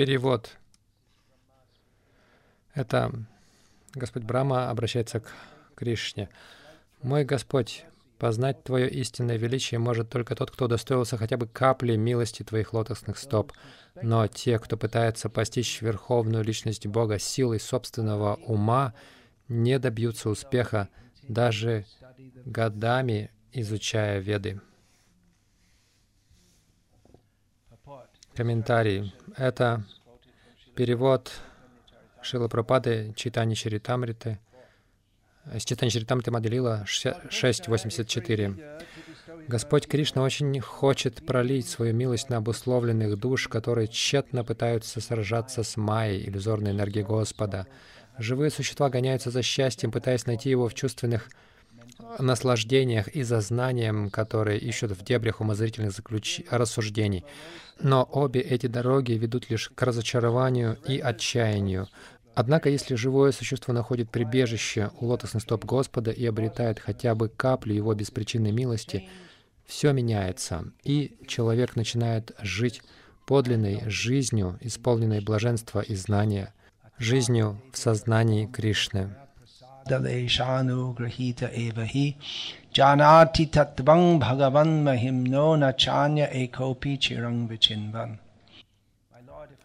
Перевод. Это Господь Брама обращается к Кришне. «Мой Господь, познать Твое истинное величие может только тот, кто удостоился хотя бы капли милости Твоих лотосных стоп. Но те, кто пытается постичь верховную личность Бога силой собственного ума, не добьются успеха, даже годами изучая Веды. Комментарий. Это перевод Шила Пропады Читани Чаритамриты, с Читани Чаритамриты Маделила 6.84. Господь Кришна очень хочет пролить свою милость на обусловленных душ, которые тщетно пытаются сражаться с Майей, иллюзорной энергией Господа. Живые существа гоняются за счастьем, пытаясь найти его в чувственных наслаждениях и за знанием, которые ищут в дебрях умозрительных заключ... рассуждений. Но обе эти дороги ведут лишь к разочарованию и отчаянию. Однако, если живое существо находит прибежище у лотосных стоп Господа и обретает хотя бы каплю Его беспричинной милости, все меняется, и человек начинает жить подлинной жизнью, исполненной блаженства и знания, жизнью в сознании Кришны.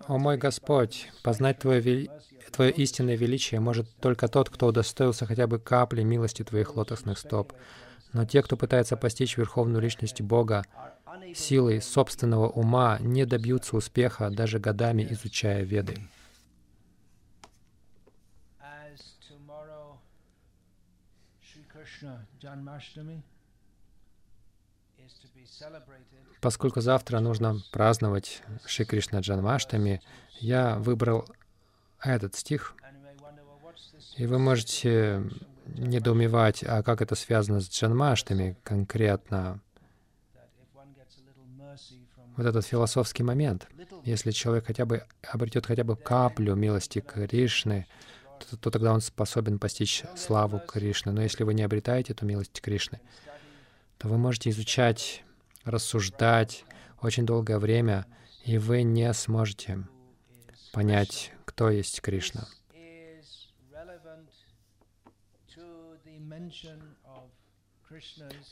О мой Господь, познать Твое, вели... Твое истинное величие может только тот, кто удостоился хотя бы капли милости Твоих лотосных стоп. Но те, кто пытается постичь Верховную Личность Бога силой собственного ума, не добьются успеха, даже годами изучая Веды. Поскольку завтра нужно праздновать Шри Кришна Джанмаштами, я выбрал этот стих, и вы можете недоумевать, а как это связано с Джанмаштами конкретно. Вот этот философский момент. Если человек хотя бы обретет хотя бы каплю милости Кришны, то, то тогда он способен постичь славу Кришны. Но если вы не обретаете эту милость Кришны, то вы можете изучать, рассуждать очень долгое время, и вы не сможете понять, кто есть Кришна.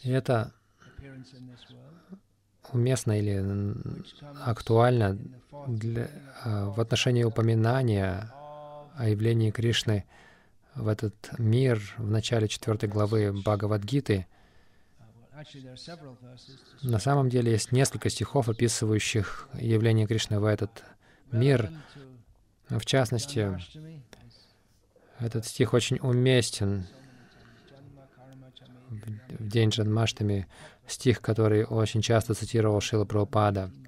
И это уместно или актуально для, а, в отношении упоминания о явлении Кришны в этот мир в начале четвертой главы Бхагавадгиты, на самом деле есть несколько стихов, описывающих явление Кришны в этот мир. В частности, этот стих очень уместен в день Джанмаштами, стих, который очень часто цитировал Шила Прабхупада —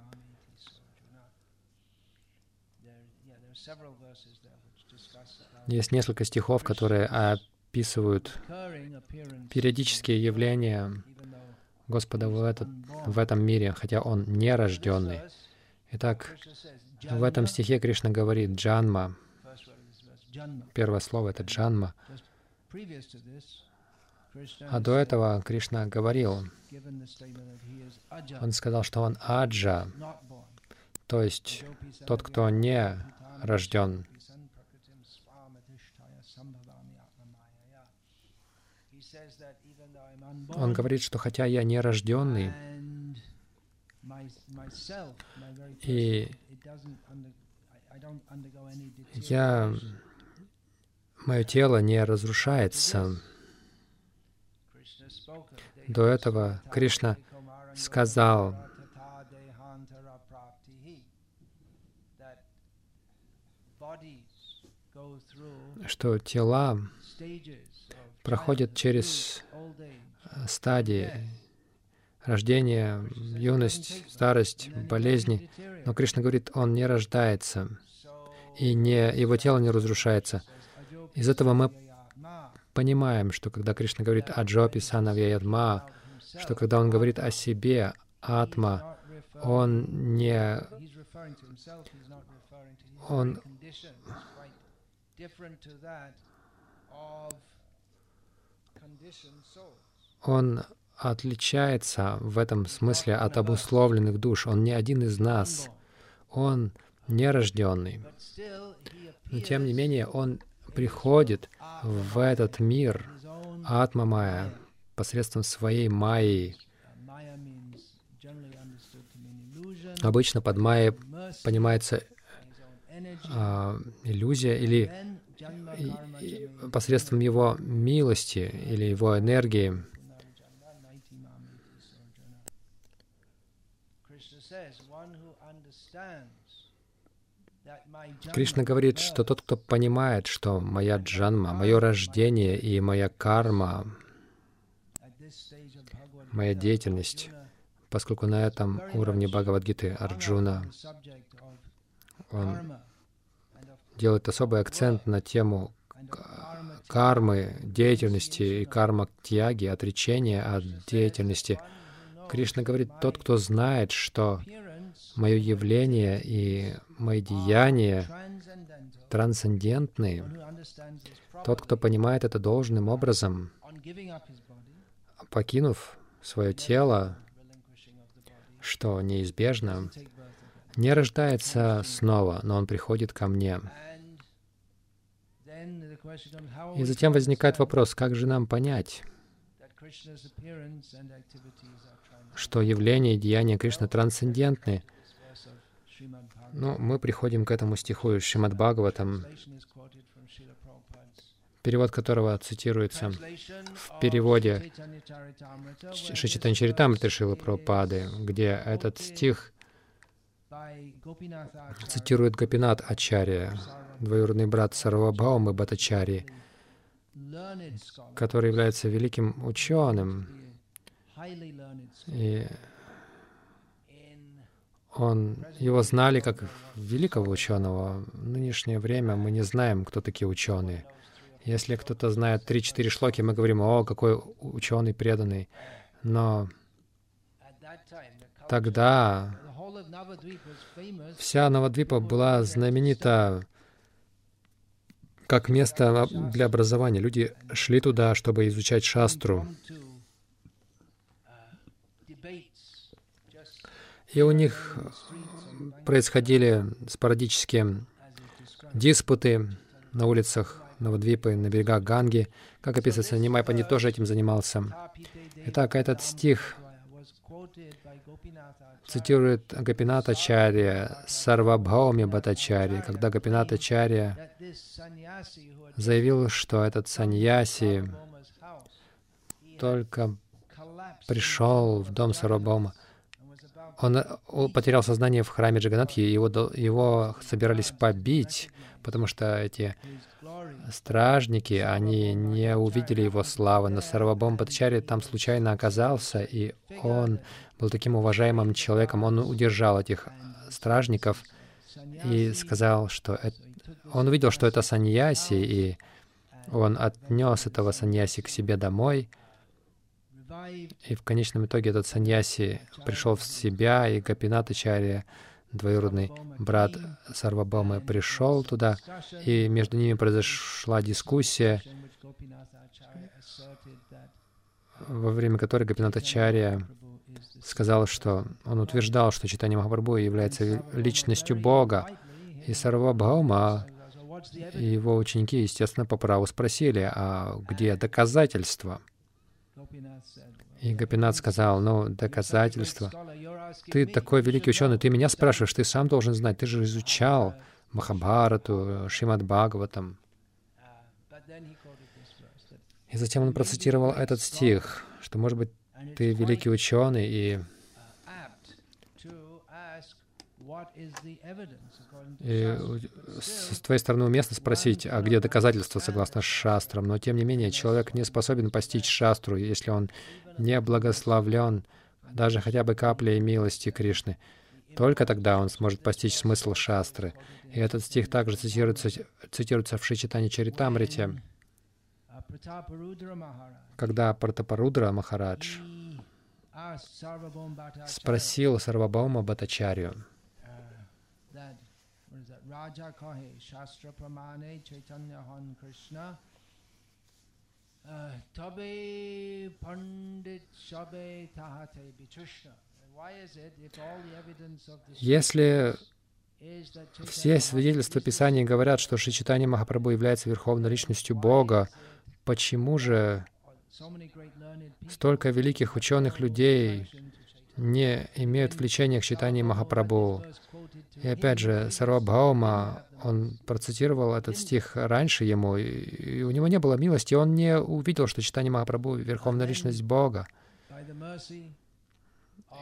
Есть несколько стихов, которые описывают периодические явления Господа в, этот, в этом мире, хотя Он не рожденный. Итак, в этом стихе Кришна говорит «джанма». Первое слово — это «джанма». А до этого Кришна говорил, он сказал, что он аджа, то есть тот, кто не рожден. Он говорит, что хотя я не рожденный, и я, мое тело не разрушается. До этого Кришна сказал, что тела проходят через стадии рождения, юность, старость, болезни. Но Кришна говорит, он не рождается, и не, его тело не разрушается. Из этого мы понимаем, что когда Кришна говорит «Аджопи санавьяядма», что когда он говорит о себе, атма, он не... Он он отличается в этом смысле от обусловленных душ. Он не один из нас. Он нерожденный. Но тем не менее, он приходит в этот мир Атма Майя посредством своей майи. Обычно под майей понимается а, иллюзия или посредством его милости или его энергии. Кришна говорит, что тот, кто понимает, что моя джанма, мое рождение и моя карма, моя деятельность, поскольку на этом уровне Бхагавадгиты Арджуна, он делает особый акцент на тему кармы, деятельности и карма тьяги, отречения от деятельности. Кришна говорит, тот, кто знает, что мое явление и мои деяния трансцендентны, тот, кто понимает это должным образом, покинув свое тело, что неизбежно, не рождается снова, но он приходит ко мне. И затем возникает вопрос, как же нам понять, что явления и деяния Кришны трансцендентны. Ну, мы приходим к этому стиху из Шримад Бхагаватам, перевод которого цитируется в переводе Шичитанчаритамриты Шилы Прабхупады, где этот стих цитирует Гопинат Ачарья, двоюродный брат Сарвабхаумы Батачари, который является великим ученым. И он, его знали как великого ученого. В нынешнее время мы не знаем, кто такие ученые. Если кто-то знает 3-4 шлоки, мы говорим, о, какой ученый преданный. Но тогда Вся Навадвипа была знаменита как место для образования. Люди шли туда, чтобы изучать шастру. И у них происходили спорадические диспуты на улицах Навадвипы, на берегах Ганги. Как описывается, Нимай Пандит тоже этим занимался. Итак, этот стих цитирует Гапината Чарья, Сарвабхауми Батачари, когда Гапината Чарья заявил, что этот саньяси только пришел в дом Сарвабхаума. Он потерял сознание в храме Джаганатхи, его, его собирались побить, потому что эти стражники, они не увидели его славы. Но Сарвабхаума Батачари там случайно оказался, и он был таким уважаемым человеком, он удержал этих стражников и сказал, что это... он увидел, что это саньяси, и он отнес этого саньяси к себе домой, и в конечном итоге этот саньяси пришел в себя, и Гапинатачарья, двоюродный брат Сарвабамы, пришел туда, и между ними произошла дискуссия, во время которой Гапинатачарья сказал, что он утверждал, что читание Махапрабху является личностью Бога. И Сарвабхаума и его ученики, естественно, по праву спросили, а где доказательства? И Гапинат сказал, ну, доказательства. Ты такой великий ученый, ты меня спрашиваешь, ты сам должен знать, ты же изучал Махабхарату, Шримад Бхагаватам. И затем он процитировал этот стих, что, может быть, ты великий ученый, и, и с твоей стороны уместно спросить, а где доказательства согласно шастрам, но тем не менее человек не способен постичь шастру, если он не благословлен даже хотя бы каплей милости Кришны. Только тогда он сможет постичь смысл шастры. И этот стих также цитируется, цитируется в Шичитане Чаритамрите когда Пратапарудра Махарадж спросил Сарвабаума Батачарью, если Все свидетельства Писания говорят, что Шичитани Махапрабху является верховной личностью Бога. Почему же столько великих ученых людей не имеют влечения к читанию Махапрабху? И опять же, Сарвабхаума, он процитировал этот стих раньше ему, и у него не было милости, он не увидел, что читание Махапрабху — верховная личность Бога.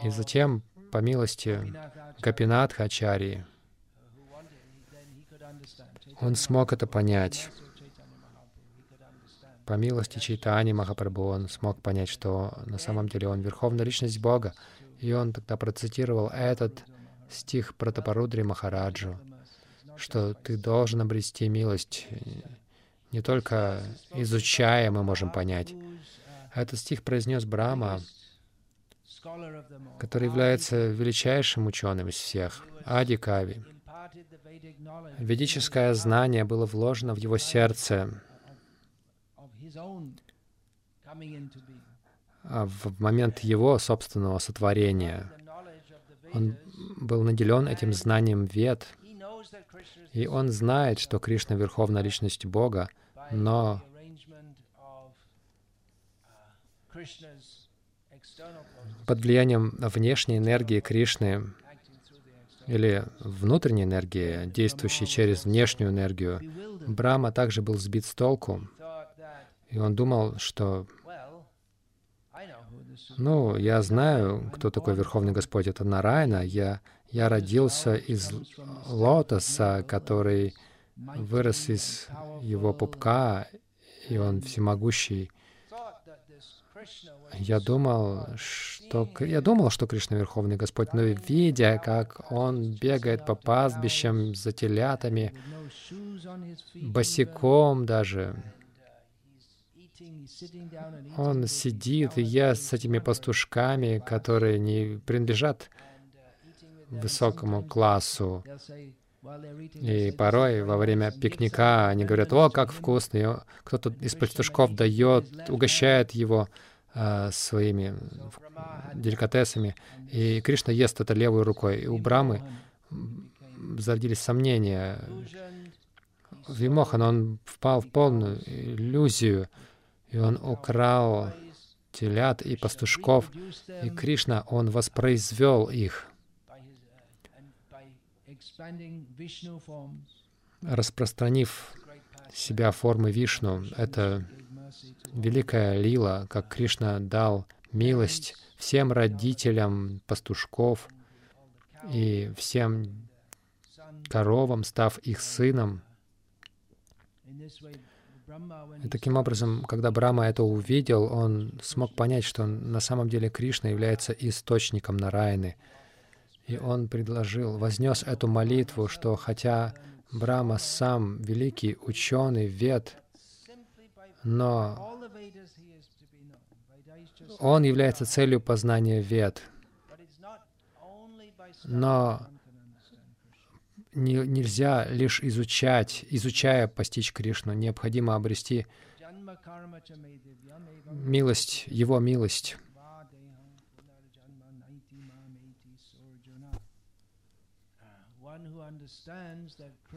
И затем, по милости Гапинатха Ачарьи, он смог это понять. По милости Чайтани Махапрабху он смог понять, что на самом деле он верховная личность Бога. И он тогда процитировал этот стих Пратапарудри Махараджу, что ты должен обрести милость. Не только изучая мы можем понять. Этот стих произнес Брама, который является величайшим ученым из всех, Ади Кави. Ведическое знание было вложено в его сердце в момент его собственного сотворения. Он был наделен этим знанием вед, и он знает, что Кришна — Верховная Личность Бога, но под влиянием внешней энергии Кришны или внутренней энергии, действующей через внешнюю энергию, Брама также был сбит с толку, и он думал, что ну, я знаю, кто такой Верховный Господь. Это Нарайна. Я, я родился из лотоса, который вырос из его пупка, и он всемогущий. Я думал, что я думал, что Кришна Верховный Господь, но видя, как он бегает по пастбищам за телятами, босиком даже, он сидит и ест с этими пастушками, которые не принадлежат высокому классу. И порой во время пикника они говорят, о, как вкусно, и кто-то из пастушков дает, угощает его э, своими деликатесами. И Кришна ест это левой рукой. И у Брамы зародились сомнения. Вимохан, он впал в полную иллюзию, и он украл телят и пастушков, и Кришна, он воспроизвел их, распространив себя формы Вишну. Это великая лила, как Кришна дал милость всем родителям пастушков и всем коровам, став их сыном. И таким образом, когда Брама это увидел, он смог понять, что на самом деле Кришна является источником Нараяны. И он предложил, вознес эту молитву, что хотя Брама сам великий ученый, вед, но он является целью познания вед. Но не, нельзя лишь изучать, изучая постичь Кришну. Необходимо обрести милость, Его милость.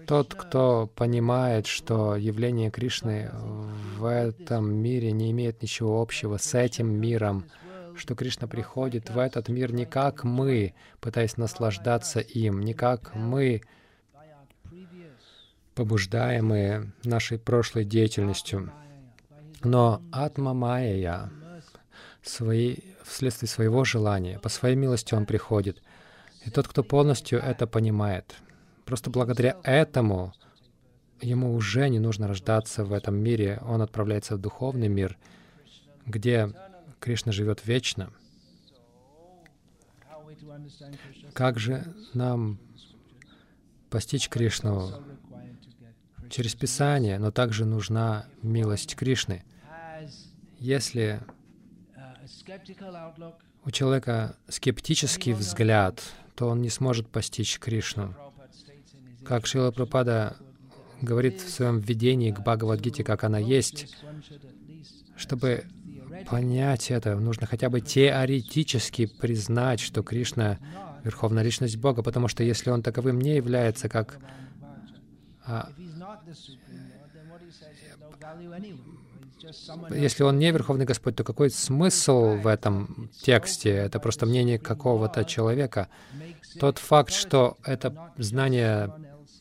Тот, кто понимает, что явление Кришны в этом мире не имеет ничего общего с этим миром, что Кришна приходит в этот мир не как мы, пытаясь наслаждаться им, не как мы, побуждаемые нашей прошлой деятельностью. Но Атма Майя, свои, вследствие своего желания, по своей милости он приходит. И тот, кто полностью это понимает, просто благодаря этому ему уже не нужно рождаться в этом мире, он отправляется в духовный мир, где Кришна живет вечно. Как же нам постичь Кришну через Писание, но также нужна милость Кришны. Если у человека скептический взгляд, то он не сможет постичь Кришну. Как Шила Прабхупада говорит в своем введении к Бхагавадгите, как она есть, чтобы понять это, нужно хотя бы теоретически признать, что Кришна — Верховная Личность Бога, потому что если Он таковым не является, как если он не Верховный Господь, то какой смысл в этом тексте? Это просто мнение какого-то человека. Тот факт, что это знание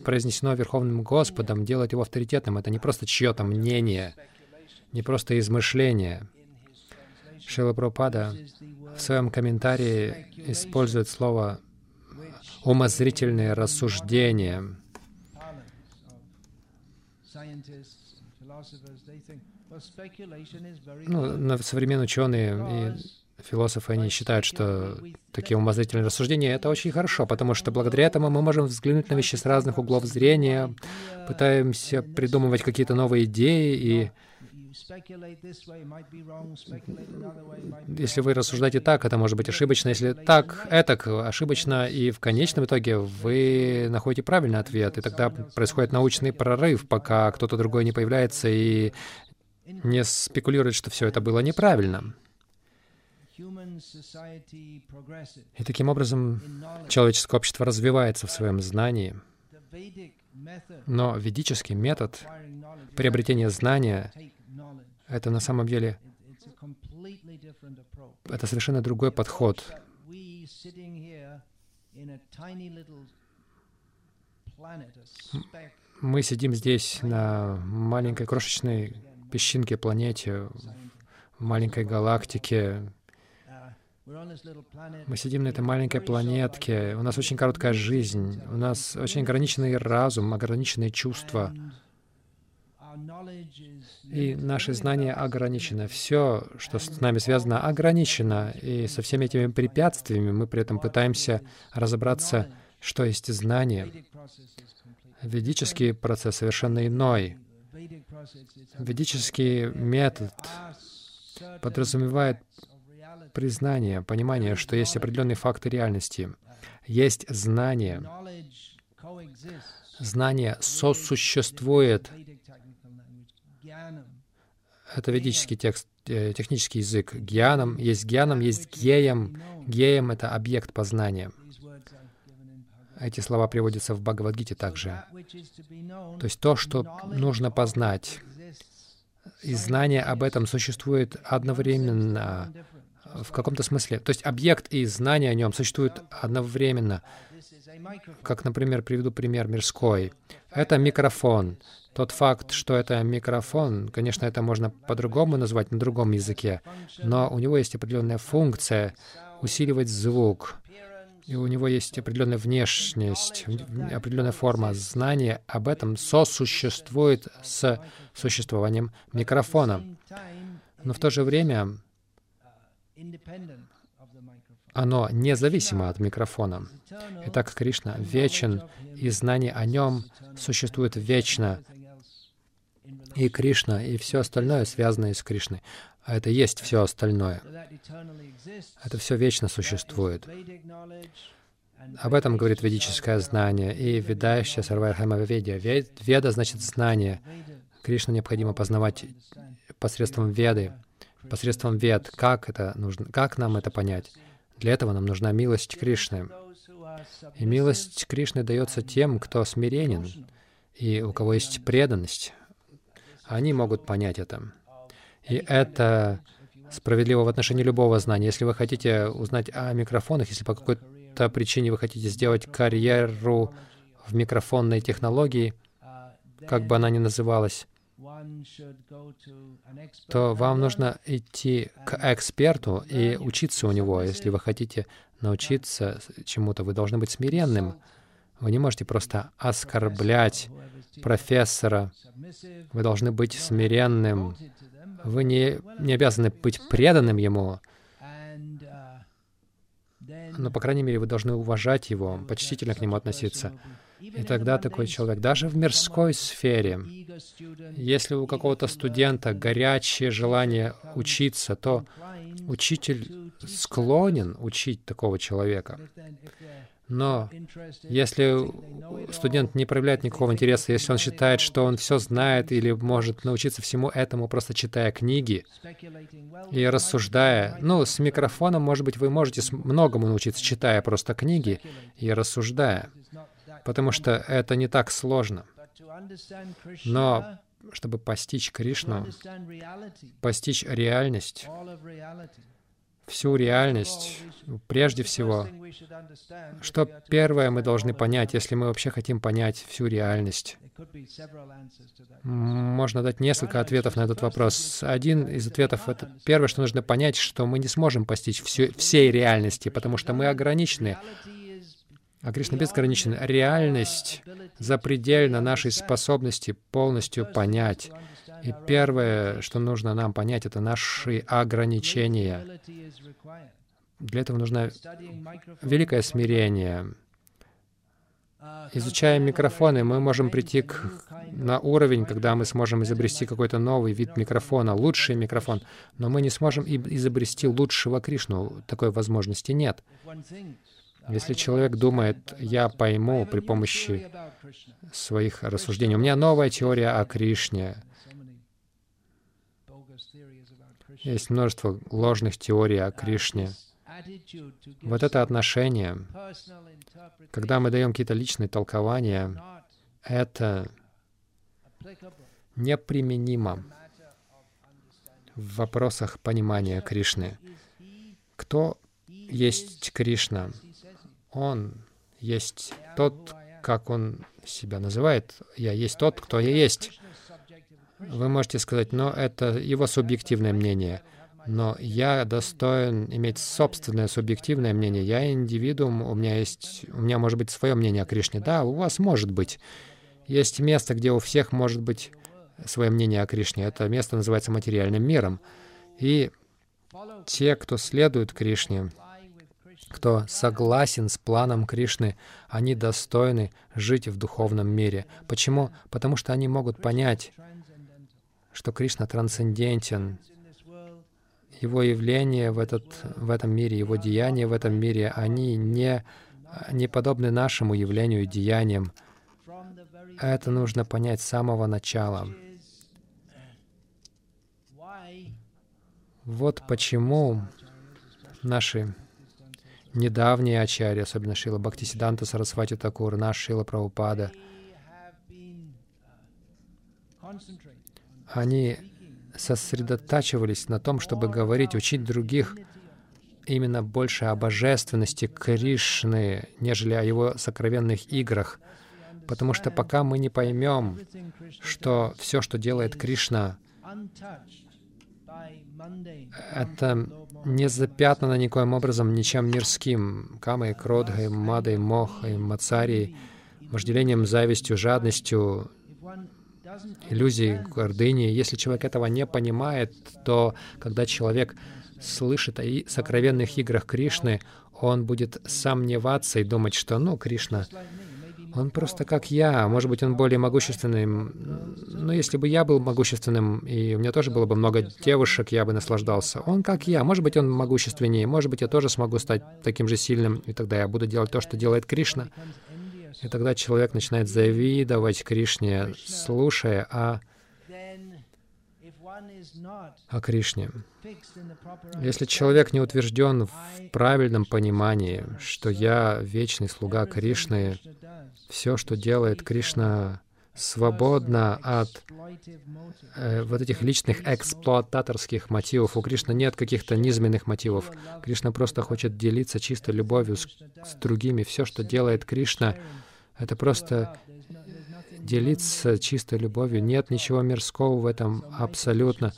произнесено Верховным Господом, делает его авторитетным. Это не просто чье-то мнение, не просто измышление. Шила Прабхупада в своем комментарии использует слово «умозрительные рассуждения». Ну, современные ученые и философы, они считают, что такие умозрительные рассуждения — это очень хорошо, потому что благодаря этому мы можем взглянуть на вещи с разных углов зрения, пытаемся придумывать какие-то новые идеи и если вы рассуждаете так, это может быть ошибочно. Если так, это ошибочно, и в конечном итоге вы находите правильный ответ, и тогда происходит научный прорыв, пока кто-то другой не появляется и не спекулирует, что все это было неправильно. И таким образом человеческое общество развивается в своем знании. Но ведический метод приобретения знания — это на самом деле это совершенно другой подход. Мы сидим здесь на маленькой крошечной песчинке планете, в маленькой галактике, мы сидим на этой маленькой планетке, у нас очень короткая жизнь, у нас очень ограниченный разум, ограниченные чувства. И наши знания ограничены. Все, что с нами связано, ограничено. И со всеми этими препятствиями мы при этом пытаемся разобраться, что есть знание. Ведический процесс совершенно иной. Ведический метод подразумевает признание, понимание, что есть определенные факты реальности. Есть знание. Знание сосуществует. Это ведический текст, э, технический язык. Гьянам есть гьянам, есть геям. Геям — это объект познания. Эти слова приводятся в Бхагавадгите также. То есть то, что нужно познать. И знание об этом существует одновременно в каком-то смысле. То есть объект и знание о нем существуют одновременно. Как, например, приведу пример мирской. Это микрофон. Тот факт, что это микрофон, конечно, это можно по-другому назвать на другом языке, но у него есть определенная функция усиливать звук, и у него есть определенная внешность, определенная форма знания. Об этом сосуществует с существованием микрофона. Но в то же время оно независимо от микрофона. Итак, Кришна вечен, и знание о нем существует вечно. И Кришна, и все остальное, связанное с Кришной. А это есть все остальное. Это все вечно существует. Об этом говорит ведическое знание и ведающее Сарвайрхама Ведя. Веда значит знание. Кришну необходимо познавать посредством веды посредством вед. Как это нужно? Как нам это понять? Для этого нам нужна милость Кришны. И милость Кришны дается тем, кто смиренен и у кого есть преданность. Они могут понять это. И это справедливо в отношении любого знания. Если вы хотите узнать о микрофонах, если по какой-то причине вы хотите сделать карьеру в микрофонной технологии, как бы она ни называлась, то вам нужно идти к эксперту и учиться у него. Если вы хотите научиться чему-то, вы должны быть смиренным. Вы не можете просто оскорблять профессора. Вы должны быть смиренным. Вы не, не обязаны быть преданным ему. Но, по крайней мере, вы должны уважать его, почтительно к нему относиться. И тогда такой человек, даже в мирской сфере, если у какого-то студента горячее желание учиться, то учитель склонен учить такого человека. Но если студент не проявляет никакого интереса, если он считает, что он все знает или может научиться всему этому, просто читая книги и рассуждая, ну, с микрофоном, может быть, вы можете многому научиться, читая просто книги и рассуждая, потому что это не так сложно. Но чтобы постичь Кришну, постичь реальность, всю реальность, прежде всего, что первое мы должны понять, если мы вообще хотим понять всю реальность? Можно дать несколько ответов на этот вопрос. Один из ответов — это первое, что нужно понять, что мы не сможем постичь всю, всей реальности, потому что мы ограничены. А Кришна безграничен. Реальность запредельна нашей способности полностью понять. И первое, что нужно нам понять, это наши ограничения. Для этого нужно великое смирение. Изучая микрофоны, мы можем прийти к, на уровень, когда мы сможем изобрести какой-то новый вид микрофона, лучший микрофон, но мы не сможем изобрести лучшего Кришну. Такой возможности нет. Если человек думает, я пойму при помощи своих рассуждений, у меня новая теория о Кришне, есть множество ложных теорий о Кришне. Вот это отношение, когда мы даем какие-то личные толкования, это неприменимо в вопросах понимания Кришны. Кто есть Кришна? Он есть тот, как он себя называет. Я есть тот, кто я есть. Вы можете сказать, но это его субъективное мнение. Но я достоин иметь собственное субъективное мнение. Я индивидуум, у меня есть, у меня может быть свое мнение о Кришне. Да, у вас может быть. Есть место, где у всех может быть свое мнение о Кришне. Это место называется материальным миром. И те, кто следует Кришне, кто согласен с планом Кришны, они достойны жить в духовном мире. Почему? Потому что они могут понять, что Кришна трансцендентен. Его явления в, этот, в этом мире, его деяния в этом мире, они не, не подобны нашему явлению и деяниям. Это нужно понять с самого начала. Вот почему наши недавние ачари, особенно Шила Бхактисиданта Сарасвати Такур, наш Шила Прабхупада, они сосредотачивались на том, чтобы говорить, учить других именно больше о божественности Кришны, нежели о его сокровенных играх. Потому что пока мы не поймем, что все, что делает Кришна, это не запятнано никоим образом ничем мирским, камой, кродхой, мадой, мохой, мацарией, вожделением, завистью, жадностью, иллюзии гордыни. Если человек этого не понимает, то когда человек слышит о сокровенных играх Кришны, он будет сомневаться и думать, что, ну, Кришна, он просто как я, может быть, он более могущественным. Но если бы я был могущественным, и у меня тоже было бы много девушек, я бы наслаждался. Он как я, может быть, он могущественнее, может быть, я тоже смогу стать таким же сильным, и тогда я буду делать то, что делает Кришна. И тогда человек начинает завидовать Кришне, слушая о, о Кришне. Если человек не утвержден в правильном понимании, что я вечный слуга Кришны, все, что делает Кришна, свободно от э, вот этих личных эксплуататорских мотивов. У Кришны нет каких-то низменных мотивов. Кришна просто хочет делиться чистой любовью с, с другими. Все, что делает Кришна, это просто делиться чистой любовью. Нет ничего мирского в этом абсолютно.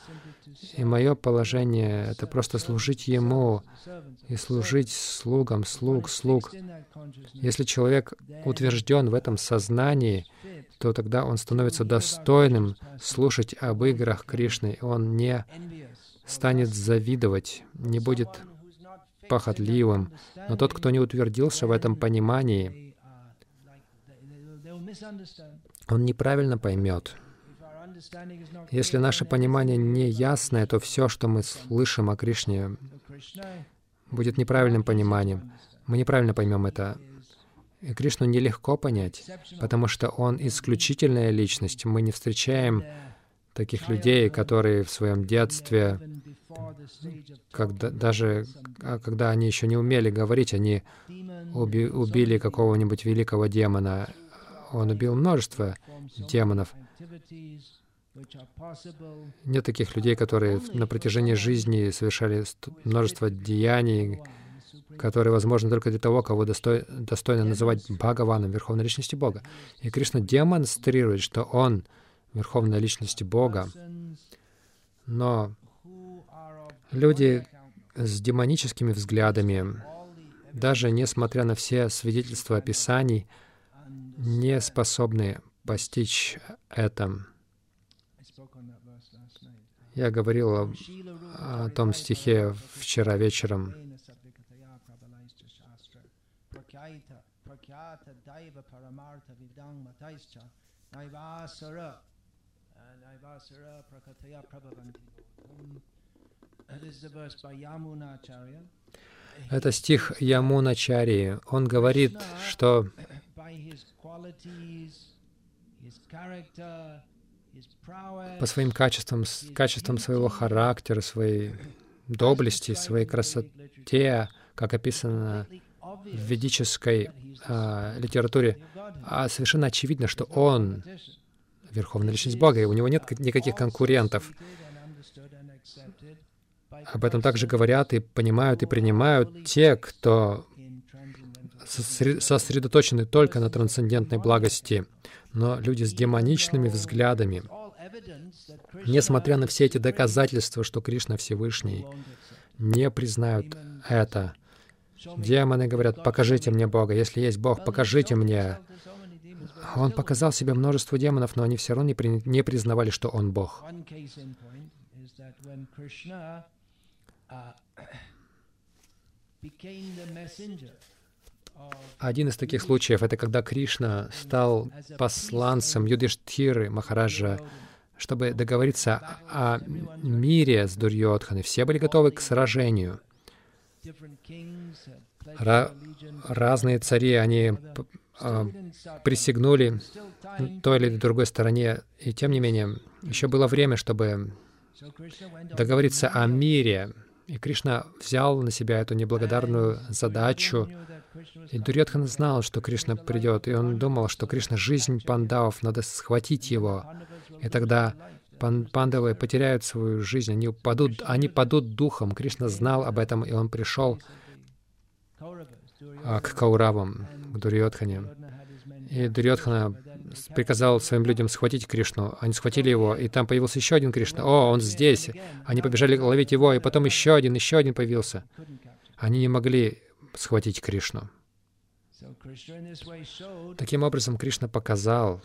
И мое положение — это просто служить Ему и служить слугам, слуг, слуг. Если человек утвержден в этом сознании, то тогда он становится достойным слушать об играх Кришны. Он не станет завидовать, не будет похотливым. Но тот, кто не утвердился в этом понимании, он неправильно поймет. Если наше понимание не ясное, то все, что мы слышим о Кришне, будет неправильным пониманием. Мы неправильно поймем это. И Кришну нелегко понять, потому что Он исключительная личность. Мы не встречаем таких людей, которые в своем детстве, когда, даже а, когда они еще не умели говорить, они уби, убили какого-нибудь великого демона. Он убил множество демонов. Нет таких людей, которые на протяжении жизни совершали множество деяний, которые возможны только для того, кого достой, достойно называть Бхагаваном, Верховной Личностью Бога. И Кришна демонстрирует, что Он Верховной Личности Бога. Но люди с демоническими взглядами, даже несмотря на все свидетельства описаний, не способны постичь это. Я говорил о том стихе вчера вечером. Это стих Ямуначари. Он говорит, что по своим качествам, качествам своего характера, своей доблести, своей красоте, как описано в ведической а, литературе, а совершенно очевидно, что он Верховная Личность Бога, и у него нет никаких конкурентов. Об этом также говорят и понимают и принимают те, кто сосредоточены только на трансцендентной благости, но люди с демоничными взглядами, несмотря на все эти доказательства, что Кришна Всевышний, не признают это. Демоны говорят, покажите мне Бога. Если есть Бог, покажите мне. Он показал себе множество демонов, но они все равно не, при, не признавали, что он Бог. Один из таких случаев — это когда Кришна стал посланцем Юдиштхиры Махараджа, чтобы договориться о мире с Дурьотханой. Все были готовы к сражению. Ra разные цари, они э, присягнули той или другой стороне, и тем не менее, еще было время, чтобы договориться о мире. И Кришна взял на себя эту неблагодарную задачу. И Дурьотхан знал, что Кришна придет, и он думал, что Кришна — жизнь пандавов, надо схватить его. И тогда пандавы потеряют свою жизнь, они падут, они падут духом. Кришна знал об этом, и он пришел а, к Кауравам, к Дурьотхане. И Дурьотхана приказал своим людям схватить Кришну. Они схватили его, и там появился еще один Кришна. О, он здесь! Они побежали ловить его, и потом еще один, еще один появился. Они не могли схватить Кришну. Таким образом, Кришна показал,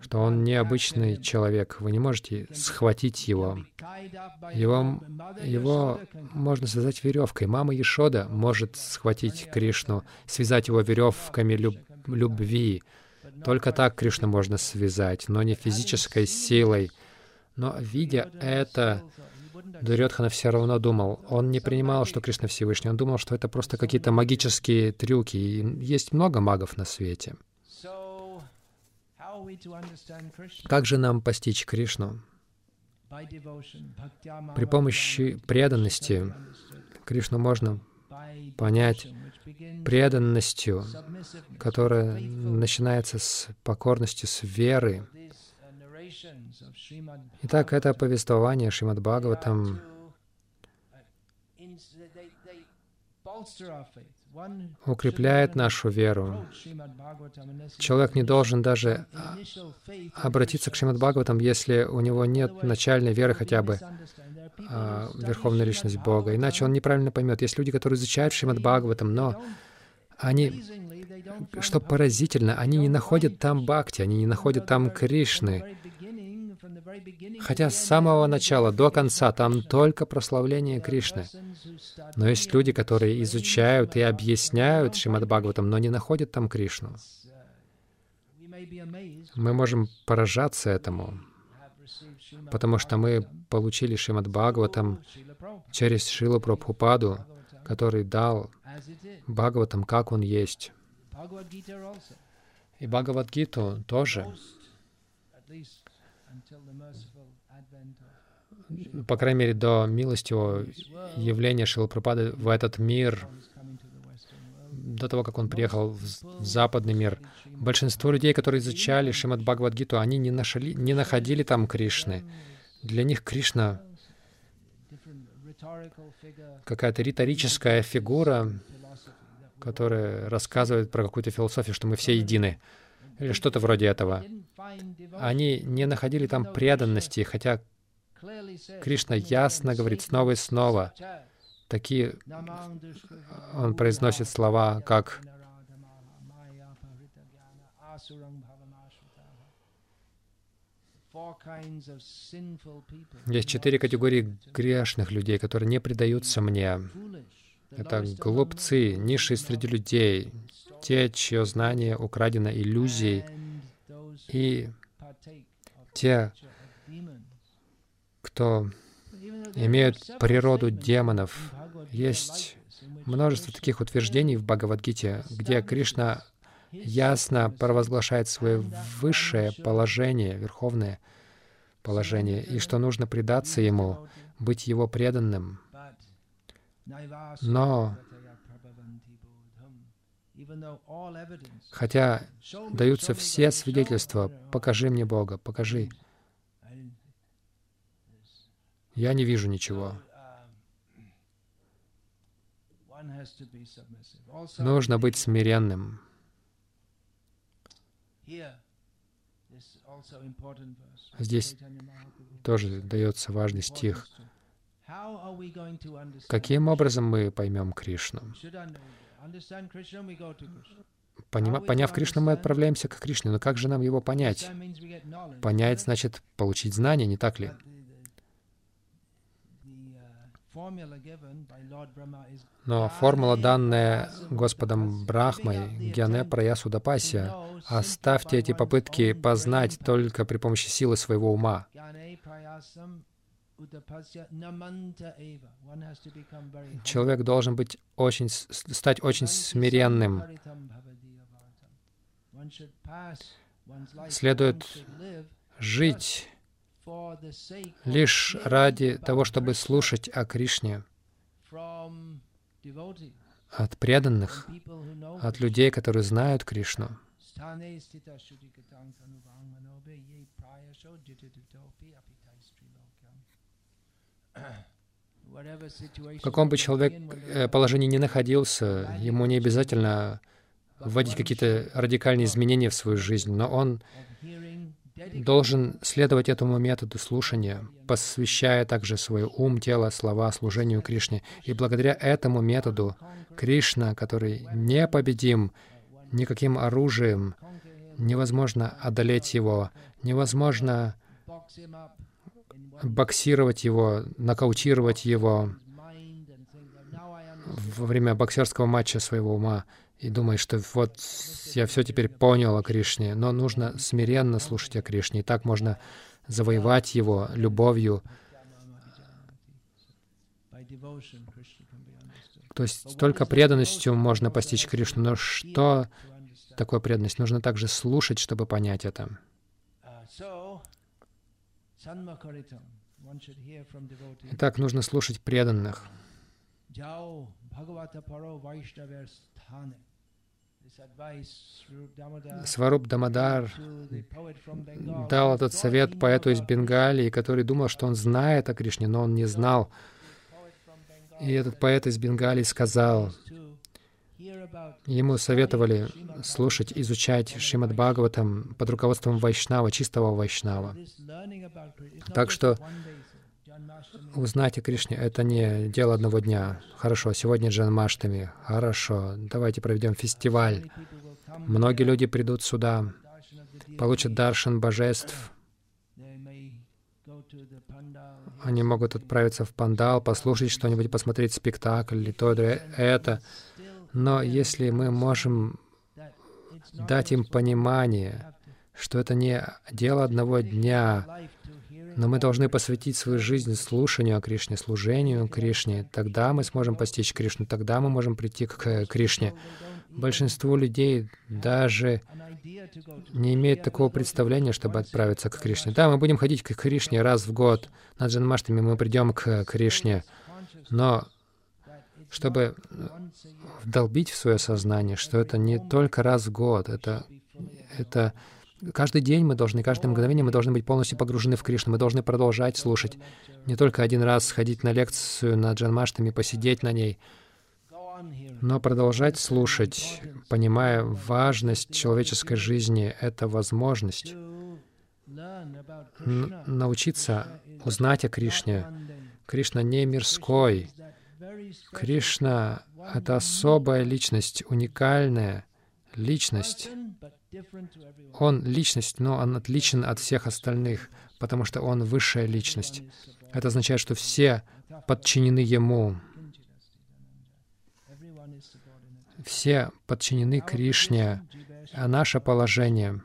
что он необычный человек. Вы не можете схватить его. Его, его можно связать веревкой. Мама Ешода может схватить Кришну, связать его веревками люб, любви. Только так Кришну можно связать, но не физической силой. Но видя это, Дурьотхана все равно думал. Он не принимал, что Кришна Всевышний. Он думал, что это просто какие-то магические трюки. И есть много магов на свете. Как же нам постичь Кришну? При помощи преданности Кришну можно понять преданностью, которая начинается с покорности, с веры. Итак, это повествование Шримад Бхагаватам укрепляет нашу веру. Человек не должен даже обратиться к Шримад Бхагаватам, если у него нет начальной веры хотя бы а, Верховная Личность Бога. Иначе он неправильно поймет. Есть люди, которые изучают Шримад Бхагаватам, но они, что поразительно, они не находят там Бхакти, они не находят там Кришны. Хотя с самого начала до конца там только прославление Кришны. Но есть люди, которые изучают и объясняют Шримад Бхагаватам, но не находят там Кришну. Мы можем поражаться этому, потому что мы получили Шримад Бхагаватам через Шилу Прабхупаду, который дал Бхагаватам, как он есть. И Бхагавадгиту тоже, по крайней мере, до милостивого явления Шилапрапады в этот мир, до того, как он приехал в западный мир, большинство людей, которые изучали Шримад Бхагавадгиту, они не, нашли, не находили там Кришны. Для них Кришна какая-то риторическая фигура, которая рассказывает про какую-то философию, что мы все едины, или что-то вроде этого. Они не находили там преданности, хотя Кришна ясно говорит снова и снова. Такие он произносит слова, как есть четыре категории грешных людей, которые не предаются мне. Это глупцы, низшие среди людей, те, чье знание украдено иллюзией, и те, кто имеют природу демонов. Есть множество таких утверждений в Бхагавадгите, где Кришна ясно провозглашает свое высшее положение, верховное положение, и что нужно предаться Ему, быть Его преданным. Но хотя даются все свидетельства, покажи мне Бога, покажи. Я не вижу ничего. Нужно быть смиренным. Здесь тоже дается важный стих. Каким образом мы поймем Кришну? Понима, поняв Кришну, мы отправляемся к Кришне. Но как же нам его понять? Понять значит получить знание, не так ли? Но формула, данная Господом Брахмой, Гьяне Праясудапасия, оставьте эти попытки познать только при помощи силы своего ума. Человек должен быть очень, стать очень смиренным. Следует жить лишь ради того, чтобы слушать о Кришне. от преданных, от людей, которые знают Кришну. В каком бы человек э, положении ни находился, ему не обязательно вводить какие-то радикальные изменения в свою жизнь, но он должен следовать этому методу слушания, посвящая также свой ум, тело, слова служению Кришне. И благодаря этому методу Кришна, который непобедим никаким оружием, невозможно одолеть его, невозможно боксировать его, нокаутировать его во время боксерского матча своего ума и думает, что вот я все теперь понял о Кришне, но нужно смиренно слушать о Кришне, и так можно завоевать его любовью. То есть только преданностью можно постичь Кришну, но что такое преданность? Нужно также слушать, чтобы понять это. Итак, нужно слушать преданных. Сваруб Дамадар дал этот совет поэту из Бенгалии, который думал, что он знает о Кришне, но он не знал. И этот поэт из Бенгалии сказал, ему советовали слушать, изучать Шримад Бхагаватам под руководством Вайшнава, чистого Вайшнава. Так что узнать о Кришне — это не дело одного дня. Хорошо, сегодня Джанмаштами. Хорошо, давайте проведем фестиваль. Многие люди придут сюда, получат даршан божеств. Они могут отправиться в пандал, послушать что-нибудь, посмотреть спектакль или то, или это. Но если мы можем дать им понимание, что это не дело одного дня, Но мы должны посвятить свою жизнь слушанию о Кришне, служению Кришне. Тогда мы сможем постичь Кришну, тогда мы можем прийти к Кришне. Большинство людей даже не имеют такого представления, чтобы отправиться к Кришне. Да, мы будем ходить к Кришне раз в год. На Джанмаштами мы придем к Кришне. Но чтобы вдолбить в свое сознание, что это не только раз в год, это, это каждый день мы должны, каждое мгновение мы должны быть полностью погружены в Кришну, мы должны продолжать слушать, не только один раз сходить на лекцию на Джанмаштами, посидеть на ней, но продолжать слушать, понимая важность человеческой жизни, это возможность научиться узнать о Кришне. Кришна не мирской, Кришна — это особая личность, уникальная личность. Он личность, но он отличен от всех остальных, потому что он высшая личность. Это означает, что все подчинены Ему. Все подчинены Кришне, а наше положение,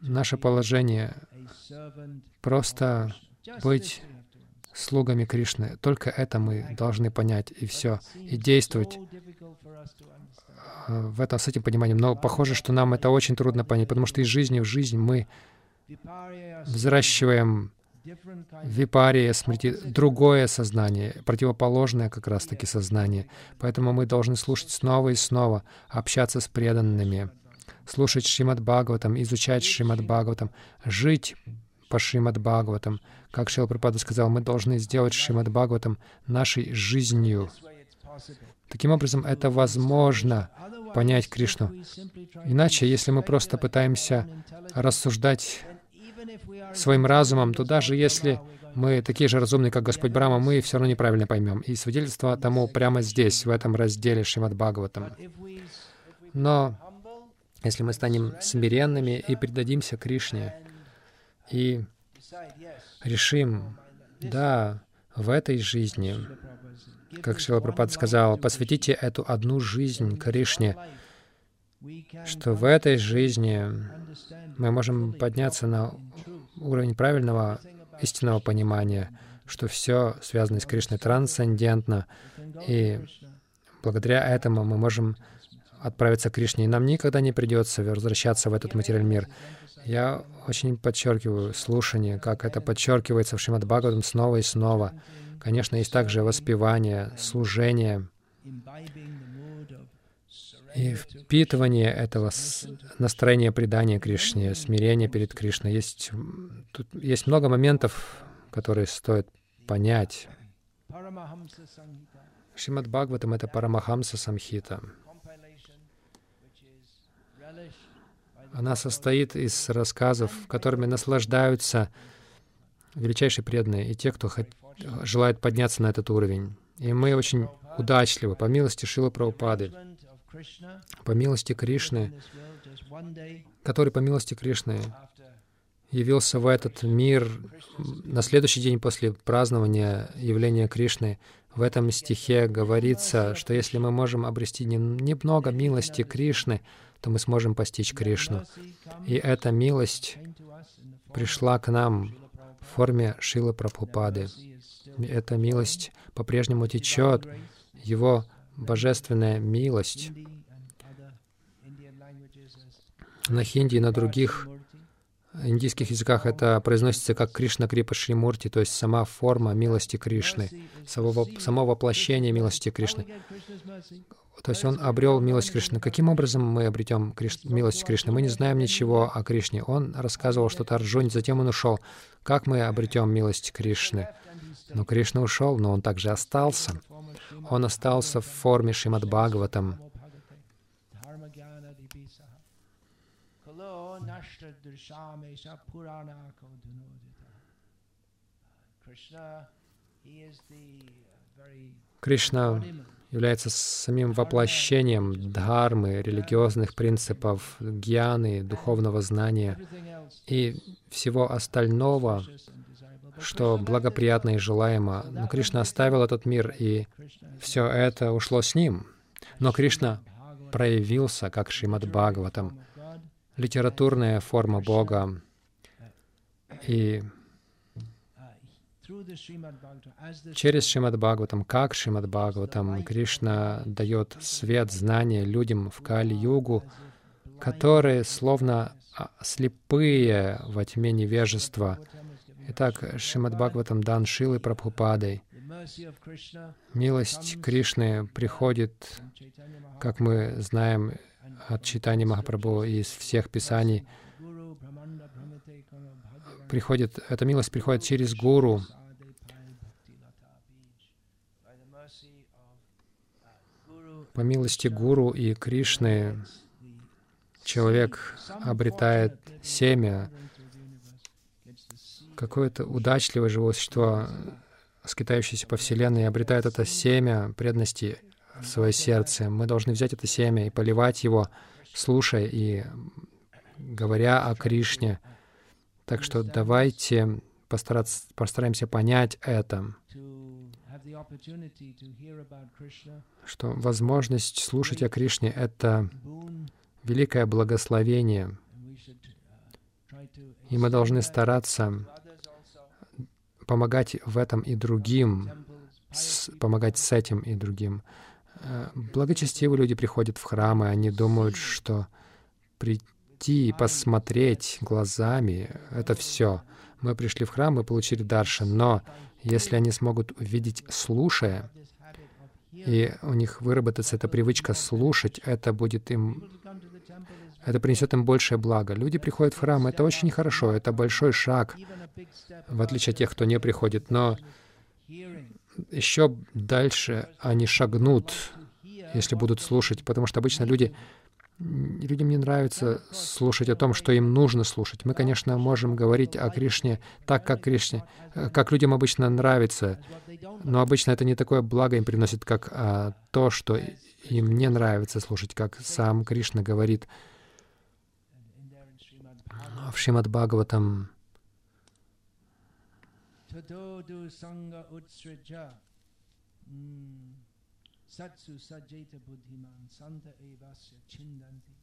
наше положение просто быть слугами Кришны. Только это мы должны понять, и все. И действовать в этом, с этим пониманием. Но похоже, что нам это очень трудно понять, потому что из жизни в жизнь мы взращиваем випария, смрити, другое сознание, противоположное как раз-таки сознание. Поэтому мы должны слушать снова и снова, общаться с преданными, слушать Шримад Бхагаватам, изучать Шримад Бхагаватам, жить по Шримад Бхагаватам. Как Шрила Прабхупада сказал, мы должны сделать Шримад Бхагаватам нашей жизнью. Таким образом, это возможно понять Кришну. Иначе, если мы просто пытаемся рассуждать своим разумом, то даже если мы такие же разумные, как Господь Брама, мы все равно неправильно поймем. И свидетельство тому прямо здесь, в этом разделе Шримад Бхагаватам. Но если мы станем смиренными и предадимся Кришне, и решим, да, в этой жизни, как Шила Прабхупад сказал, посвятите эту одну жизнь Кришне, что в этой жизни мы можем подняться на уровень правильного истинного понимания, что все связано с Кришной трансцендентно, и благодаря этому мы можем отправиться к Кришне, и нам никогда не придется возвращаться в этот материальный мир. Я очень подчеркиваю слушание, как это подчеркивается в Шримад Бхагаватам снова и снова. Конечно, есть также воспевание, служение и впитывание этого настроения предания Кришне, смирения перед Кришной. Есть, тут есть много моментов, которые стоит понять. Шримад Бхагаватам — это Парамахамса Самхита. Она состоит из рассказов, которыми наслаждаются величайшие преданные и те, кто хот... желает подняться на этот уровень. И мы очень удачливы, по милости Шила Прабхупады, по милости Кришны, который по милости Кришны явился в этот мир на следующий день после празднования явления Кришны. В этом стихе говорится, что если мы можем обрести немного милости Кришны, то мы сможем постичь Кришну. И эта милость пришла к нам в форме Шилы Прабхупады. Эта милость по-прежнему течет, его божественная милость на хинди и на других индийских языках это произносится как Кришна Крипа Шримурти, то есть сама форма милости Кришны, само, само воплощение милости Кришны. То есть он обрел милость Кришны. Каким образом мы обретем Криш... милость Кришны? Мы не знаем ничего о Кришне. Он рассказывал что-то Арджуне, затем он ушел. Как мы обретем милость Кришны? Но Кришна ушел, но он также остался. Он остался в форме Шримад Бхагаватам. Кришна является самим воплощением дхармы, религиозных принципов, гьяны, духовного знания и всего остального, что благоприятно и желаемо. Но Кришна оставил этот мир, и все это ушло с ним. Но Кришна проявился как Шримад Бхагаватам. Литературная форма Бога. И через Шримад Бхагаватам, как Шримад Бхагаватам, Кришна дает свет, знания людям в Кали-югу, которые словно а, слепые во тьме невежества. Итак, Шримад Бхагаватам дан Шилой Прабхупадой. Милость Кришны приходит, как мы знаем от читания Махапрабху из всех писаний, приходит, эта милость приходит через гуру. По милости гуру и Кришны человек обретает семя, какое-то удачливое живое существо, скитающееся по Вселенной, обретает это семя преданности свое сердце. Мы должны взять это семя и поливать его, слушая и говоря о Кришне. Так что давайте постараться, постараемся понять это, что возможность слушать о Кришне — это великое благословение, и мы должны стараться помогать в этом и другим, с, помогать с этим и другим. Э, благочестивые люди приходят в храмы, они думают, что прийти и посмотреть глазами — это все. Мы пришли в храм и получили дарши, но если они смогут увидеть, слушая, и у них выработается эта привычка слушать, это будет им это принесет им большее благо. Люди приходят в храм, это очень хорошо, это большой шаг, в отличие от тех, кто не приходит. Но еще дальше они шагнут, если будут слушать, потому что обычно люди Людям не нравится слушать о том, что им нужно слушать. Мы, конечно, можем говорить о Кришне так, как Кришне, как людям обычно нравится, но обычно это не такое благо им приносит, как а, то, что им не нравится слушать, как сам Кришна говорит в Шримад Бхагаватам. Satsu sajeta buddhiman santa evasya chindanti.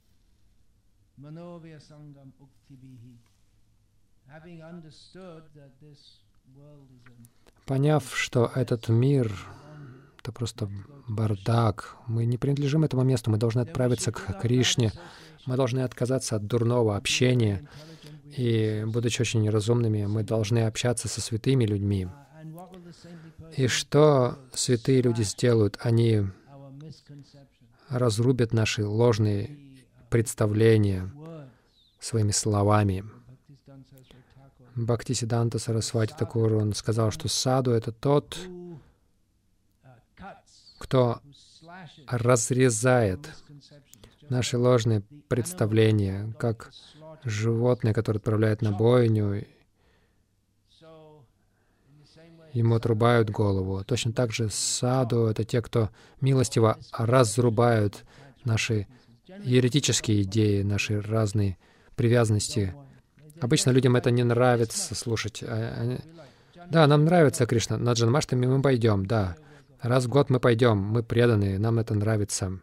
Manovya sangam uktibihi. Having understood that this world is a Поняв, что этот мир — это просто бардак, мы не принадлежим этому месту, мы должны отправиться к Кришне, мы должны отказаться от дурного общения, и, будучи очень разумными, мы должны общаться со святыми людьми. И что святые люди сделают? Они разрубят наши ложные представления своими словами. Бхакти Сиданта Сарасвати Такур, он сказал, что саду — это тот, кто разрезает наши ложные представления, как животное, которое отправляет на бойню ему отрубают голову. Точно так же саду — это те, кто милостиво разрубают наши еретические идеи, наши разные привязанности. Обычно людям это не нравится слушать. А, да, нам нравится Кришна. На Джанмаштами мы пойдем, да. Раз в год мы пойдем, мы преданные, нам это нравится.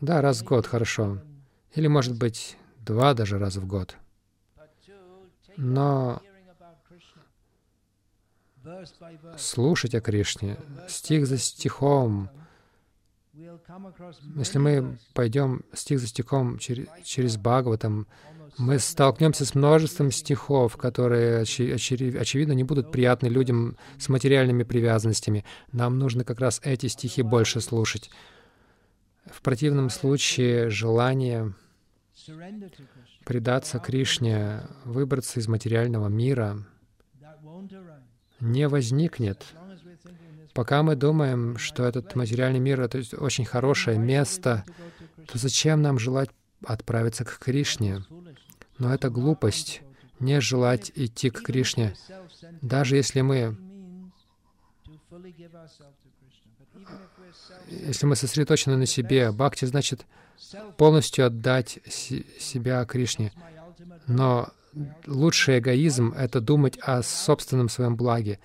Да, раз в год, хорошо. Или, может быть, два даже раза в год. Но слушать о Кришне, стих за стихом. Если мы пойдем стих за стихом через, через Бхагаватам, мы столкнемся с множеством стихов, которые, очевидно, не будут приятны людям с материальными привязанностями. Нам нужно как раз эти стихи больше слушать. В противном случае желание предаться Кришне, выбраться из материального мира — не возникнет. Пока мы думаем, что этот материальный мир — это очень хорошее место, то зачем нам желать отправиться к Кришне? Но это глупость, не желать идти к Кришне, даже если мы если мы сосредоточены на себе, бхакти значит полностью отдать себя Кришне. Но лучший эгоизм — это думать о собственном своем благе.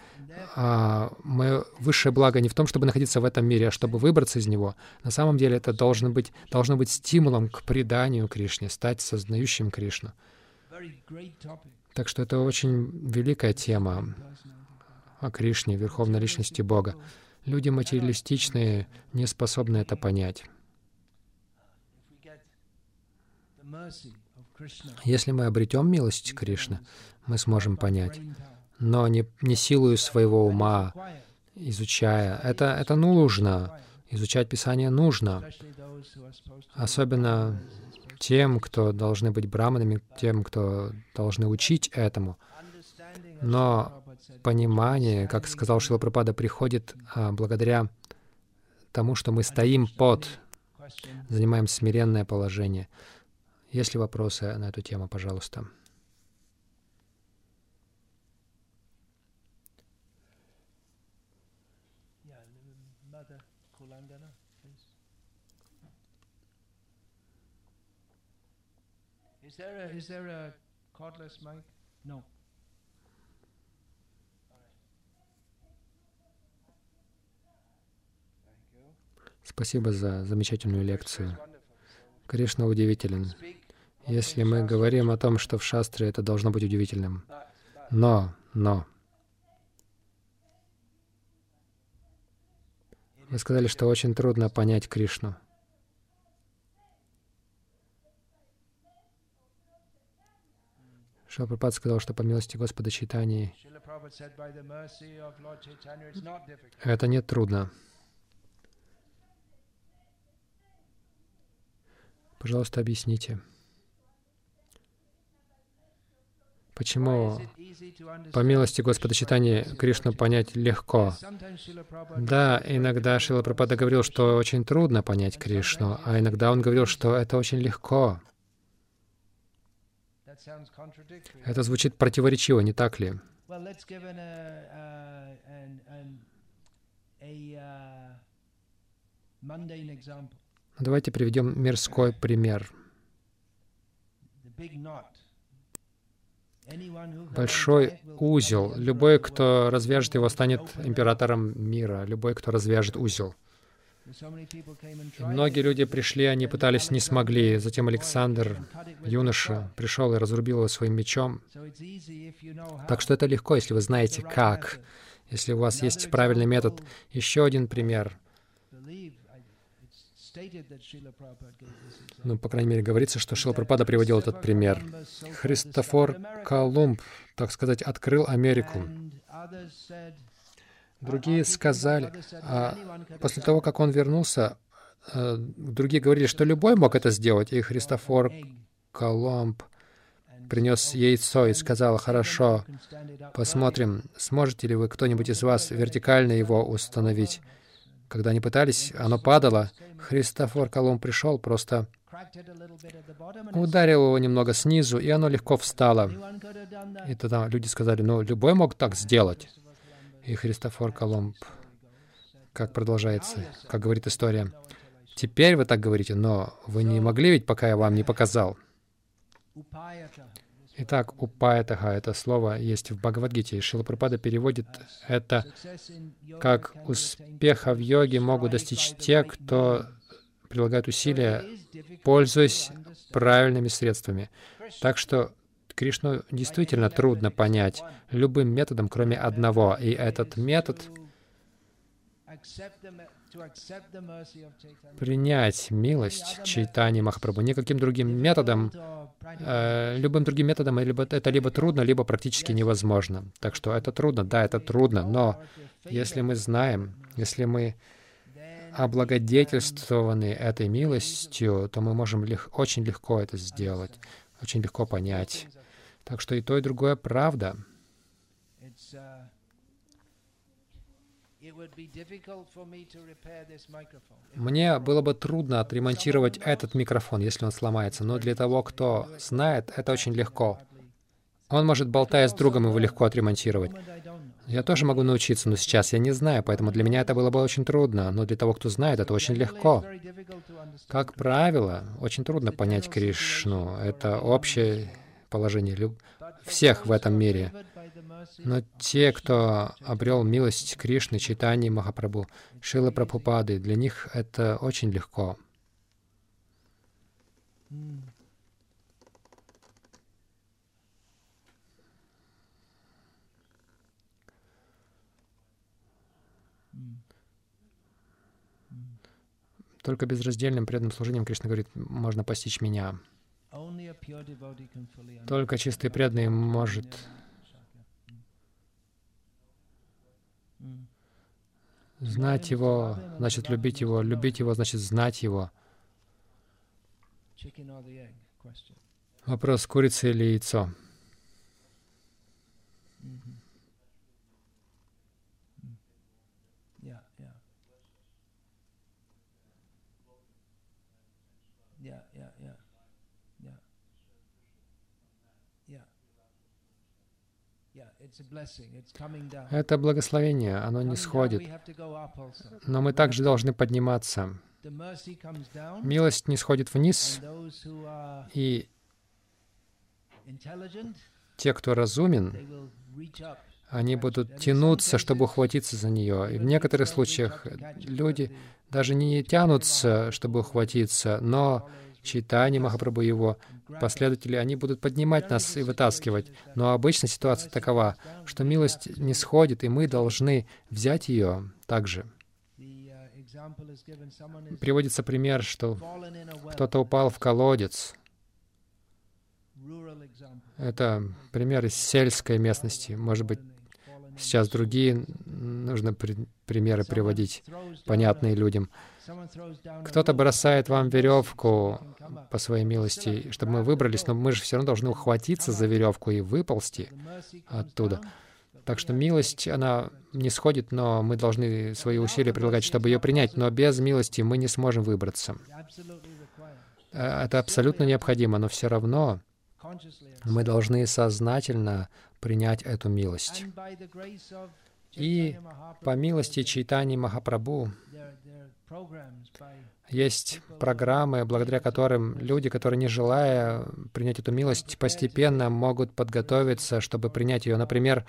А мое высшее благо не в том, чтобы находиться в этом мире, а чтобы выбраться из него. На самом деле это должно быть, должно быть стимулом к преданию Кришне, стать сознающим Кришну. Так что это очень великая тема о Кришне, Верховной Личности Бога. Люди материалистичные не способны это понять. Если мы обретем милость Кришны, мы сможем понять, но не, не силою своего ума, изучая. Это, это нужно. Изучать Писание нужно. Особенно тем, кто должны быть браманами, тем, кто должны учить этому. Но понимание, как сказал Шилапрапада, приходит а, благодаря тому, что мы стоим под, занимаем смиренное положение. Есть ли вопросы на эту тему, пожалуйста? Is there a, is there a cordless mic? No. Спасибо за замечательную лекцию. Кришна удивителен. Если мы говорим о том, что в шастре это должно быть удивительным. Но, но. Вы сказали, что очень трудно понять Кришну. Шилапрапад сказал, что по милости Господа Чайтании это не трудно. Пожалуйста, объясните. Почему по милости Господа Читания Кришну понять легко? Да, иногда Шила Прабхада говорил, что очень трудно понять Кришну, а иногда он говорил, что это очень легко. Это звучит противоречиво, не так ли? Давайте приведем мирской пример. Большой узел. Любой, кто развяжет его, станет императором мира. Любой, кто развяжет узел. И многие люди пришли, они пытались, не смогли. Затем Александр, юноша, пришел и разрубил его своим мечом. Так что это легко, если вы знаете как. Если у вас есть правильный метод. Еще один пример. Ну, по крайней мере, говорится, что Шила Пропада приводил этот пример. Христофор Колумб, так сказать, открыл Америку. Другие сказали, а после того, как он вернулся, э, другие говорили, что любой мог это сделать, и Христофор Колумб принес яйцо и сказал, хорошо, посмотрим, сможете ли вы, кто-нибудь из вас, вертикально его установить. Когда они пытались, оно падало. Христофор Колумб пришел, просто ударил его немного снизу, и оно легко встало. И тогда люди сказали, ну, любой мог так сделать. И Христофор Колумб, как продолжается, как говорит история, «Теперь вы так говорите, но вы не могли ведь, пока я вам не показал». Итак, упаятаха — это слово есть в Бхагавадгите. Шилапрапада переводит это как «успеха в йоге могут достичь те, кто прилагают усилия, пользуясь правильными средствами». Так что Кришну действительно трудно понять любым методом, кроме одного. И этот метод принять милость Чайтани Махапрабху никаким другим методом, э, любым другим методом либо, это либо трудно, либо практически невозможно. Так что это трудно, да, это трудно, но если мы знаем, если мы облагодетельствованы этой милостью, то мы можем лег, очень легко это сделать, очень легко понять. Так что и то, и другое правда. Мне было бы трудно отремонтировать этот микрофон, если он сломается, но для того, кто знает, это очень легко. Он может, болтая с другом, его легко отремонтировать. Я тоже могу научиться, но сейчас я не знаю, поэтому для меня это было бы очень трудно, но для того, кто знает, это очень легко. Как правило, очень трудно понять Кришну. Это общее положение. всех в этом мире. Но те, кто обрел милость Кришны, Чайтани, Махапрабху, Шилы Прабхупады, для них это очень легко. Только безраздельным преданным служением Кришна говорит, можно постичь меня. Только чистый преданный может знать его, значит любить его, любить его, значит знать его. Вопрос, курица или яйцо? Это благословение, оно не сходит. Но мы также должны подниматься. Милость не сходит вниз, и те, кто разумен, они будут тянуться, чтобы ухватиться за нее. И в некоторых случаях люди даже не тянутся, чтобы ухватиться, но читание Махапрабху его последователи, они будут поднимать нас и вытаскивать. Но обычно ситуация такова, что милость не сходит, и мы должны взять ее также. Приводится пример, что кто-то упал в колодец. Это пример из сельской местности. Может быть, сейчас другие нужно при примеры приводить, понятные людям. Кто-то бросает вам веревку по своей милости, чтобы мы выбрались, но мы же все равно должны ухватиться за веревку и выползти оттуда. Так что милость, она не сходит, но мы должны свои усилия прилагать, чтобы ее принять. Но без милости мы не сможем выбраться. Э, это абсолютно необходимо, но все равно мы должны сознательно принять эту милость. И по милости Чайтани Махапрабху есть программы, благодаря которым люди, которые не желая принять эту милость, постепенно могут подготовиться, чтобы принять ее. Например,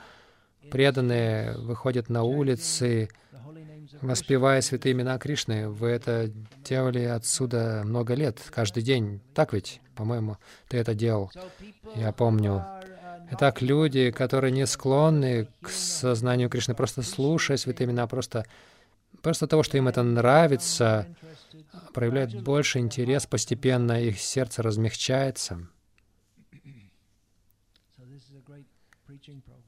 преданные выходят на улицы, воспевая святые имена Кришны. Вы это делали отсюда много лет, каждый день. Так ведь, по-моему, ты это делал. Я помню. Итак, люди, которые не склонны к сознанию Кришны, просто слушая святые имена, просто, просто того, что им это нравится, проявляют больше интерес, постепенно их сердце размягчается.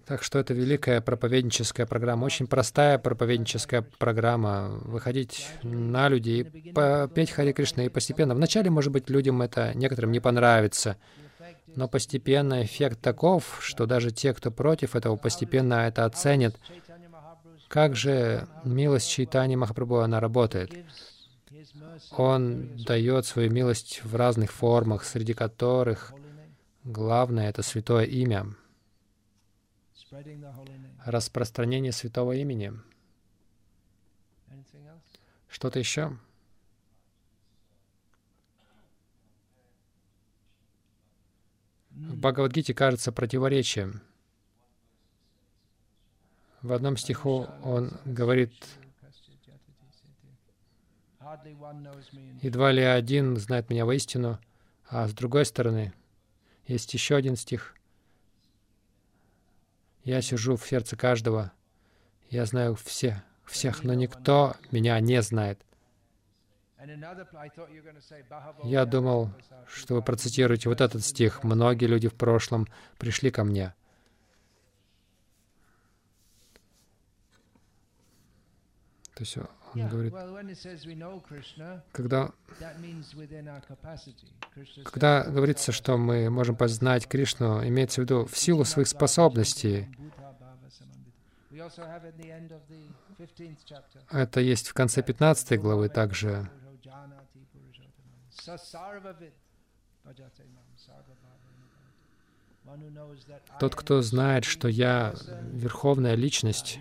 Так что это великая проповедническая программа, очень простая проповедническая программа. Выходить на людей, петь Хари Кришна, и постепенно. Вначале, может быть, людям это некоторым не понравится, но постепенно эффект таков, что даже те, кто против этого, постепенно это оценят. Как же милость Чайтани Махапрабху, она работает? Он дает свою милость в разных формах, среди которых главное — это святое имя, распространение святого имени. Что-то еще? В Бхагавадгите кажется противоречием. В одном стиху он говорит, едва ли один знает меня воистину, а с другой стороны есть еще один стих. Я сижу в сердце каждого, я знаю все, всех, но никто меня не знает. Я думал, что вы процитируете вот этот стих. Многие люди в прошлом пришли ко мне. То есть он говорит, когда, когда говорится, что мы можем познать Кришну, имеется в виду в силу своих способностей. Это есть в конце 15 главы также. Тот, кто знает, что я Верховная Личность,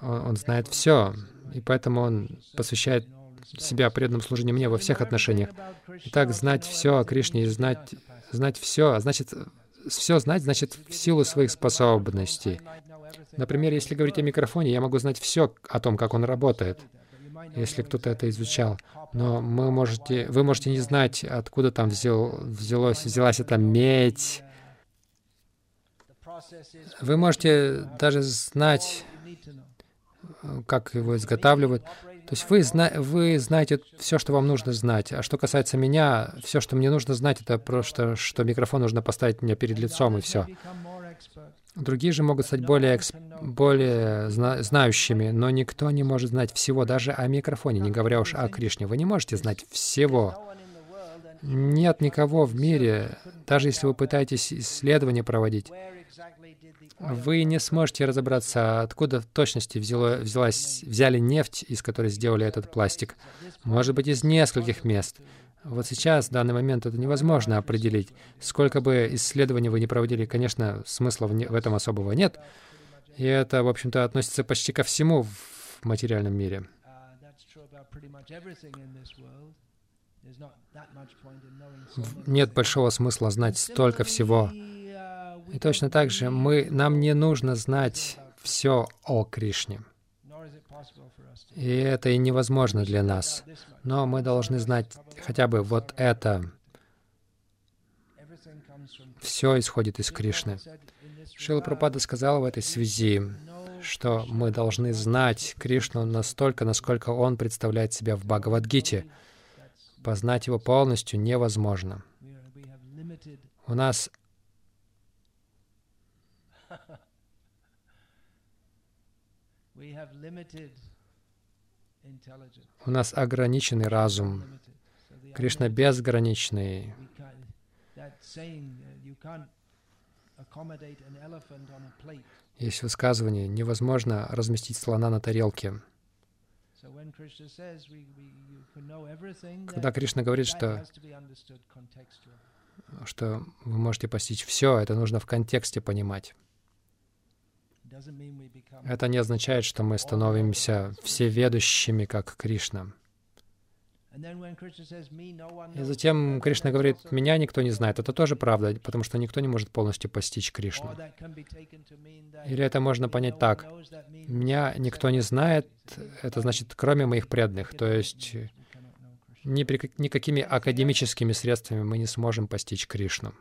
он, знает все, и поэтому он посвящает себя преданным служению мне во всех отношениях. Итак, знать все о Кришне знать, знать все, а значит все знать, значит, в силу своих способностей. Например, если говорить о микрофоне, я могу знать все о том, как он работает, если кто-то это изучал. Но мы можете, вы можете не знать, откуда там взял, взялось, взялась эта медь. Вы можете даже знать, как его изготавливают. То есть вы, зна вы знаете все, что вам нужно знать. А что касается меня, все, что мне нужно знать, это просто, что микрофон нужно поставить мне перед лицом, и все. Другие же могут стать более, эксп... более зна... знающими, но никто не может знать всего, даже о микрофоне, не говоря уж о Кришне. Вы не можете знать всего. Нет никого в мире, даже если вы пытаетесь исследования проводить, вы не сможете разобраться, откуда в точности взяло, взялась, взяли нефть, из которой сделали этот пластик. Может быть, из нескольких мест. Вот сейчас, в данный момент, это невозможно определить. Сколько бы исследований вы ни проводили, конечно, смысла в, не, в этом особого нет. И это, в общем-то, относится почти ко всему в материальном мире. Нет большого смысла знать столько всего. И точно так же мы, нам не нужно знать все о Кришне. И это и невозможно для нас. Но мы должны знать хотя бы вот это. Все исходит из Кришны. Шила Пропада сказал в этой связи, что мы должны знать Кришну настолько, насколько Он представляет себя в Бхагавадгите. Познать Его полностью невозможно. У нас у нас ограниченный разум. Кришна безграничный. Есть высказывание, невозможно разместить слона на тарелке. Когда Кришна говорит, что, что вы можете постичь все, это нужно в контексте понимать. Это не означает, что мы становимся всеведущими, как Кришна. И затем Кришна говорит, меня никто не знает. Это тоже правда, потому что никто не может полностью постичь Кришну. Или это можно понять так. Меня никто не знает, это значит, кроме моих преданных. То есть ни при, никакими академическими средствами мы не сможем постичь Кришну.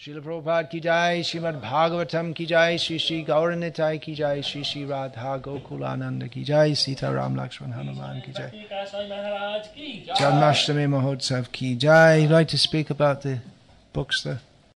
श्रील प्रभुपाद की जाय श्रीमद् भागवतम की जाय श्री श्री गौर नेताय की जाय श्री श्री राधा गोकुलानंद की जाय सीता राम लक्ष्मण हनुमान की जाय जन्माष्टमी महोत्सव की जाय like to speak about the books the